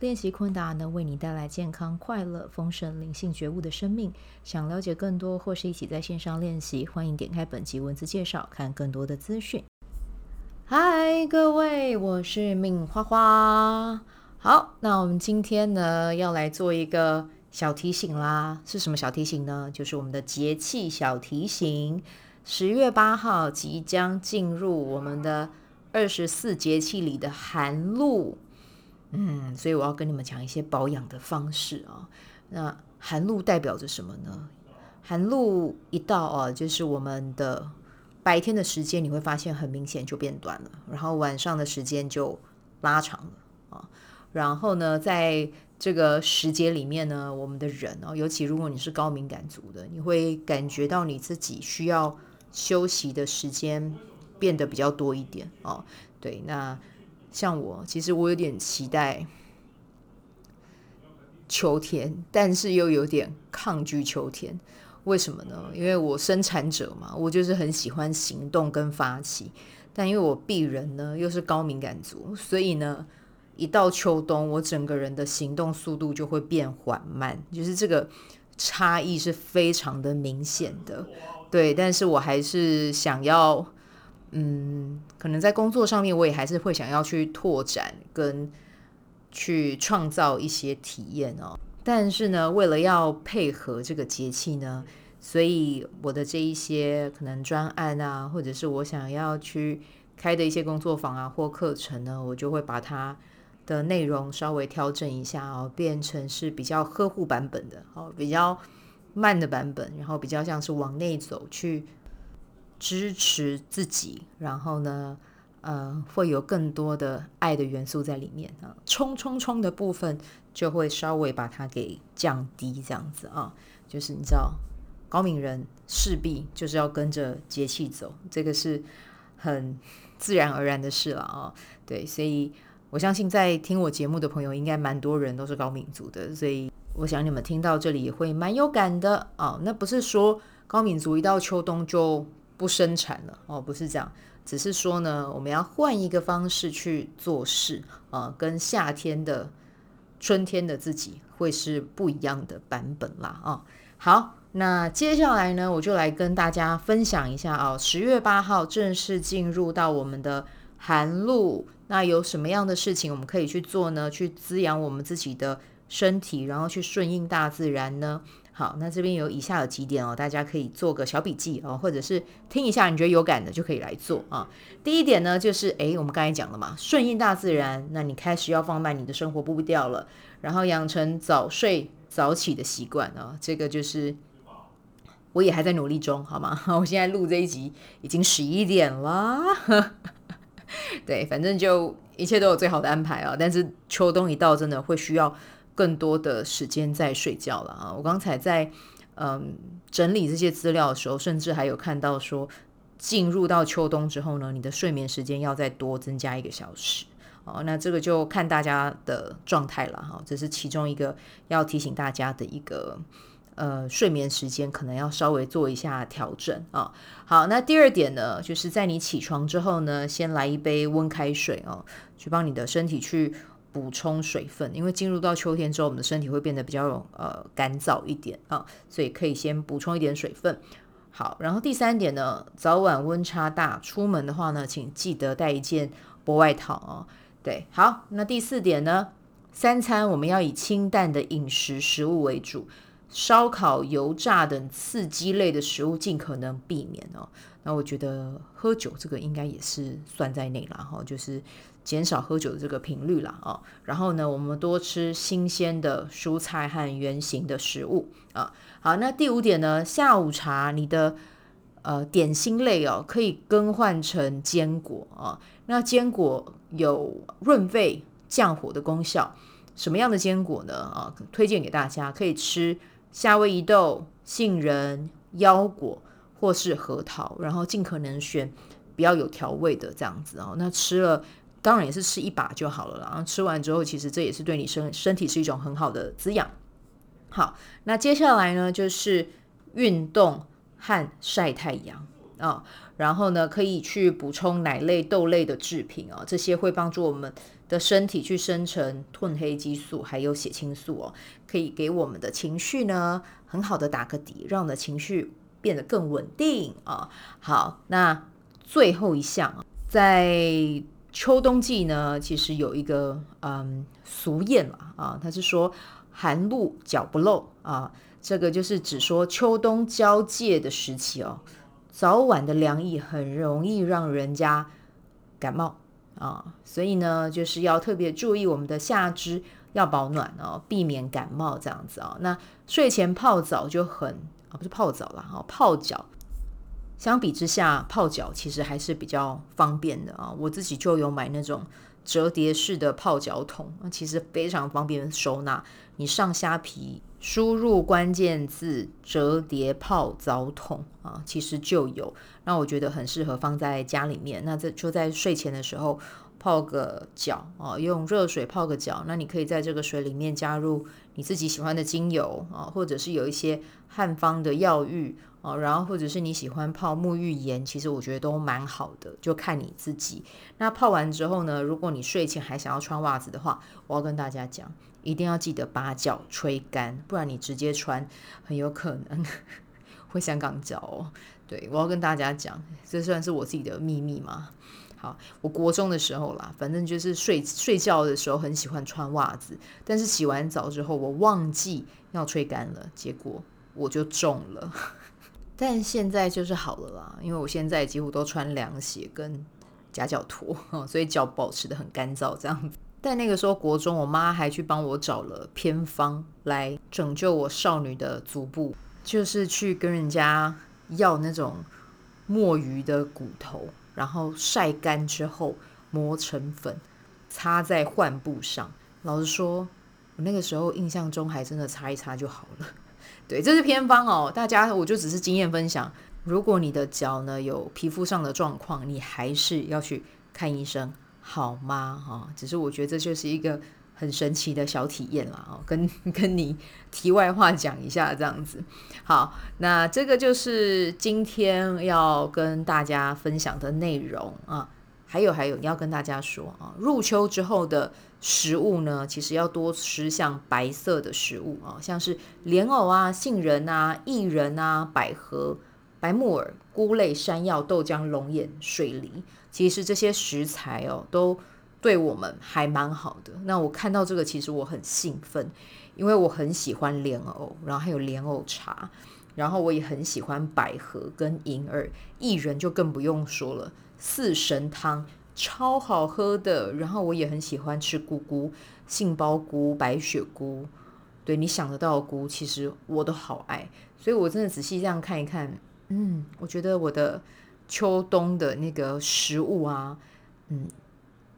练习昆达能为你带来健康、快乐、丰盛、灵性觉悟的生命。想了解更多或是一起在线上练习，欢迎点开本集文字介绍，看更多的资讯。嗨，各位，我是敏花花。好，那我们今天呢要来做一个小提醒啦。是什么小提醒呢？就是我们的节气小提醒。十月八号即将进入我们的二十四节气里的寒露。嗯，所以我要跟你们讲一些保养的方式啊。那寒露代表着什么呢？寒露一到啊，就是我们的白天的时间，你会发现很明显就变短了，然后晚上的时间就拉长了啊。然后呢，在这个时节里面呢，我们的人哦，尤其如果你是高敏感族的，你会感觉到你自己需要休息的时间变得比较多一点哦。对，那。像我，其实我有点期待秋天，但是又有点抗拒秋天。为什么呢？因为我生产者嘛，我就是很喜欢行动跟发起。但因为我鄙人呢又是高敏感族，所以呢，一到秋冬，我整个人的行动速度就会变缓慢，就是这个差异是非常的明显的。对，但是我还是想要。嗯，可能在工作上面，我也还是会想要去拓展跟去创造一些体验哦。但是呢，为了要配合这个节气呢，所以我的这一些可能专案啊，或者是我想要去开的一些工作坊啊或课程呢，我就会把它的内容稍微调整一下哦，变成是比较呵护版本的哦，比较慢的版本，然后比较像是往内走去。支持自己，然后呢，呃，会有更多的爱的元素在里面啊，冲冲冲的部分就会稍微把它给降低，这样子啊，就是你知道，高敏人势必就是要跟着节气走，这个是很自然而然的事了啊。对，所以我相信在听我节目的朋友，应该蛮多人都是高敏族的，所以我想你们听到这里也会蛮有感的啊。那不是说高敏族一到秋冬就不生产了哦，不是这样，只是说呢，我们要换一个方式去做事啊，跟夏天的、春天的自己会是不一样的版本啦啊。好，那接下来呢，我就来跟大家分享一下啊，十月八号正式进入到我们的寒露，那有什么样的事情我们可以去做呢？去滋养我们自己的身体，然后去顺应大自然呢？好，那这边有以下的几点哦，大家可以做个小笔记哦，或者是听一下，你觉得有感的就可以来做啊。第一点呢，就是诶，我们刚才讲了嘛，顺应大自然，那你开始要放慢你的生活步调了，然后养成早睡早起的习惯啊。这个就是我也还在努力中，好吗？我现在录这一集已经十一点了，对，反正就一切都有最好的安排啊。但是秋冬一到，真的会需要。更多的时间在睡觉了啊！我刚才在嗯整理这些资料的时候，甚至还有看到说，进入到秋冬之后呢，你的睡眠时间要再多增加一个小时哦。那这个就看大家的状态了哈。这是其中一个要提醒大家的一个呃睡眠时间可能要稍微做一下调整啊。好，那第二点呢，就是在你起床之后呢，先来一杯温开水哦，去帮你的身体去。补充水分，因为进入到秋天之后，我们的身体会变得比较呃干燥一点啊，所以可以先补充一点水分。好，然后第三点呢，早晚温差大，出门的话呢，请记得带一件薄外套啊。对，好，那第四点呢，三餐我们要以清淡的饮食食物为主，烧烤、油炸等刺激类的食物尽可能避免哦。那我觉得喝酒这个应该也是算在内了哈，就是。减少喝酒的这个频率了啊，然后呢，我们多吃新鲜的蔬菜和原形的食物啊。好，那第五点呢，下午茶你的呃点心类哦，可以更换成坚果啊。那坚果有润肺降火的功效，什么样的坚果呢？啊，推荐给大家，可以吃夏威夷豆、杏仁、腰果，或是核桃，然后尽可能选比较有调味的这样子哦。那吃了当然也是吃一把就好了啦。然后吃完之后，其实这也是对你身身体是一种很好的滋养。好，那接下来呢就是运动和晒太阳啊。然后呢，可以去补充奶类、豆类的制品哦，这些会帮助我们的身体去生成褪黑激素，还有血清素哦，可以给我们的情绪呢很好的打个底，让我们的情绪变得更稳定啊。好，那最后一项，在秋冬季呢，其实有一个嗯俗谚嘛啊，它是说寒露脚不露啊，这个就是指说秋冬交界的时期哦。早晚的凉意很容易让人家感冒啊，所以呢，就是要特别注意我们的下肢要保暖哦，避免感冒这样子啊。那睡前泡澡就很啊，不是泡澡啦哈，泡脚。相比之下，泡脚其实还是比较方便的啊。我自己就有买那种折叠式的泡脚桶，那其实非常方便收纳。你上虾皮。输入关键字“折叠泡澡桶”啊，其实就有。那我觉得很适合放在家里面。那这就在睡前的时候泡个脚啊，用热水泡个脚。那你可以在这个水里面加入你自己喜欢的精油啊，或者是有一些汉方的药浴哦，然后或者是你喜欢泡沐浴盐，其实我觉得都蛮好的，就看你自己。那泡完之后呢，如果你睡前还想要穿袜子的话，我要跟大家讲。一定要记得把脚吹干，不然你直接穿很有可能 会香港脚哦。对，我要跟大家讲，这算是我自己的秘密吗？好，我国中的时候啦，反正就是睡睡觉的时候很喜欢穿袜子，但是洗完澡之后我忘记要吹干了，结果我就中了。但现在就是好了啦，因为我现在几乎都穿凉鞋跟夹脚拖，所以脚保持得很干燥，这样子。在那个时候，国中，我妈还去帮我找了偏方来拯救我少女的足部，就是去跟人家要那种墨鱼的骨头，然后晒干之后磨成粉，擦在患部上。老实说，我那个时候印象中还真的擦一擦就好了。对，这是偏方哦，大家我就只是经验分享。如果你的脚呢有皮肤上的状况，你还是要去看医生。好吗？哈，只是我觉得这就是一个很神奇的小体验啦。哦，跟 跟你题外话讲一下这样子。好，那这个就是今天要跟大家分享的内容啊。还有还有，你要跟大家说啊，入秋之后的食物呢，其实要多吃像白色的食物啊，像是莲藕啊、杏仁啊、薏仁啊、百合、白木耳、菇类、山药、豆浆、龙眼、水梨。其实这些食材哦，都对我们还蛮好的。那我看到这个，其实我很兴奋，因为我很喜欢莲藕，然后还有莲藕茶，然后我也很喜欢百合跟银耳，薏仁就更不用说了，四神汤超好喝的。然后我也很喜欢吃菇菇，杏鲍菇、白雪菇，对你想得到菇，其实我都好爱。所以我真的仔细这样看一看，嗯，我觉得我的。秋冬的那个食物啊，嗯，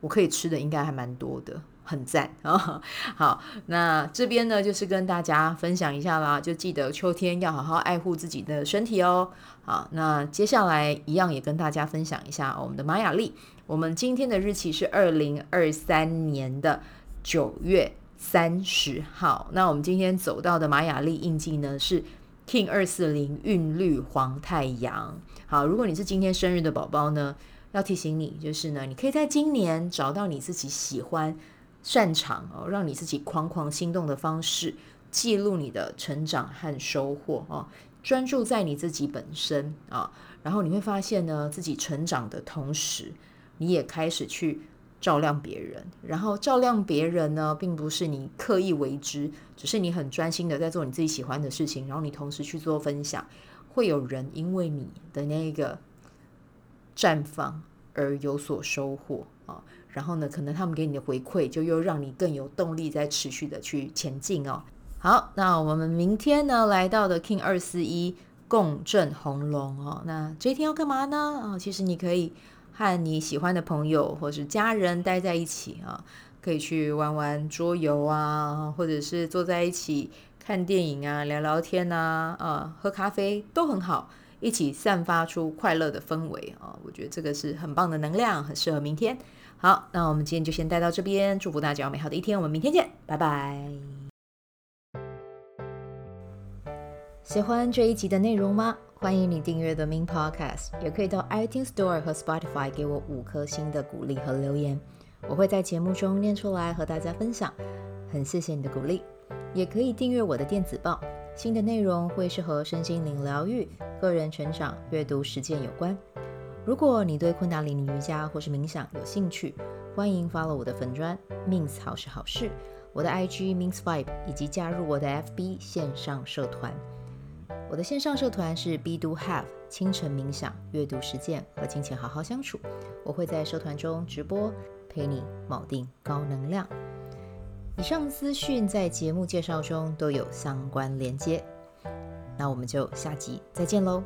我可以吃的应该还蛮多的，很赞啊！好，那这边呢就是跟大家分享一下啦，就记得秋天要好好爱护自己的身体哦。好，那接下来一样也跟大家分享一下我们的玛雅历，我们今天的日期是二零二三年的九月三十号。那我们今天走到的玛雅历印记呢是 King 二四零韵律黄太阳。好，如果你是今天生日的宝宝呢，要提醒你，就是呢，你可以在今年找到你自己喜欢、擅长哦，让你自己狂狂心动的方式，记录你的成长和收获哦，专注在你自己本身啊，然后你会发现呢，自己成长的同时，你也开始去照亮别人，然后照亮别人呢，并不是你刻意为之，只是你很专心的在做你自己喜欢的事情，然后你同时去做分享。会有人因为你的那个绽放而有所收获啊，然后呢，可能他们给你的回馈就又让你更有动力在持续的去前进哦。好，那我们明天呢来到的 King 二四一共振红龙哦，那这一天要干嘛呢？啊，其实你可以和你喜欢的朋友或是家人待在一起啊，可以去玩玩桌游啊，或者是坐在一起。看电影啊，聊聊天呐，啊，喝咖啡都很好，一起散发出快乐的氛围啊！我觉得这个是很棒的能量，很适合明天。好，那我们今天就先带到这边，祝福大家美好的一天，我们明天见，拜拜。喜欢这一集的内容吗？欢迎你订阅 The Min Podcast，也可以到 iTunes Store 和 Spotify 给我五颗星的鼓励和留言，我会在节目中念出来和大家分享。很谢谢你的鼓励，也可以订阅我的电子报。新的内容会是和身心灵疗愈、个人成长、阅读实践有关。如果你对昆达里尼瑜伽或是冥想有兴趣，欢迎 follow 我的粉专 Min 好时好事，我的 IG Min Vibe，以及加入我的 FB 线上社团。我的线上社团是 Bdo Have 清晨冥想、阅读实践和金钱好好相处。我会在社团中直播，陪你锚定高能量。以上资讯在节目介绍中都有相关连接，那我们就下集再见喽。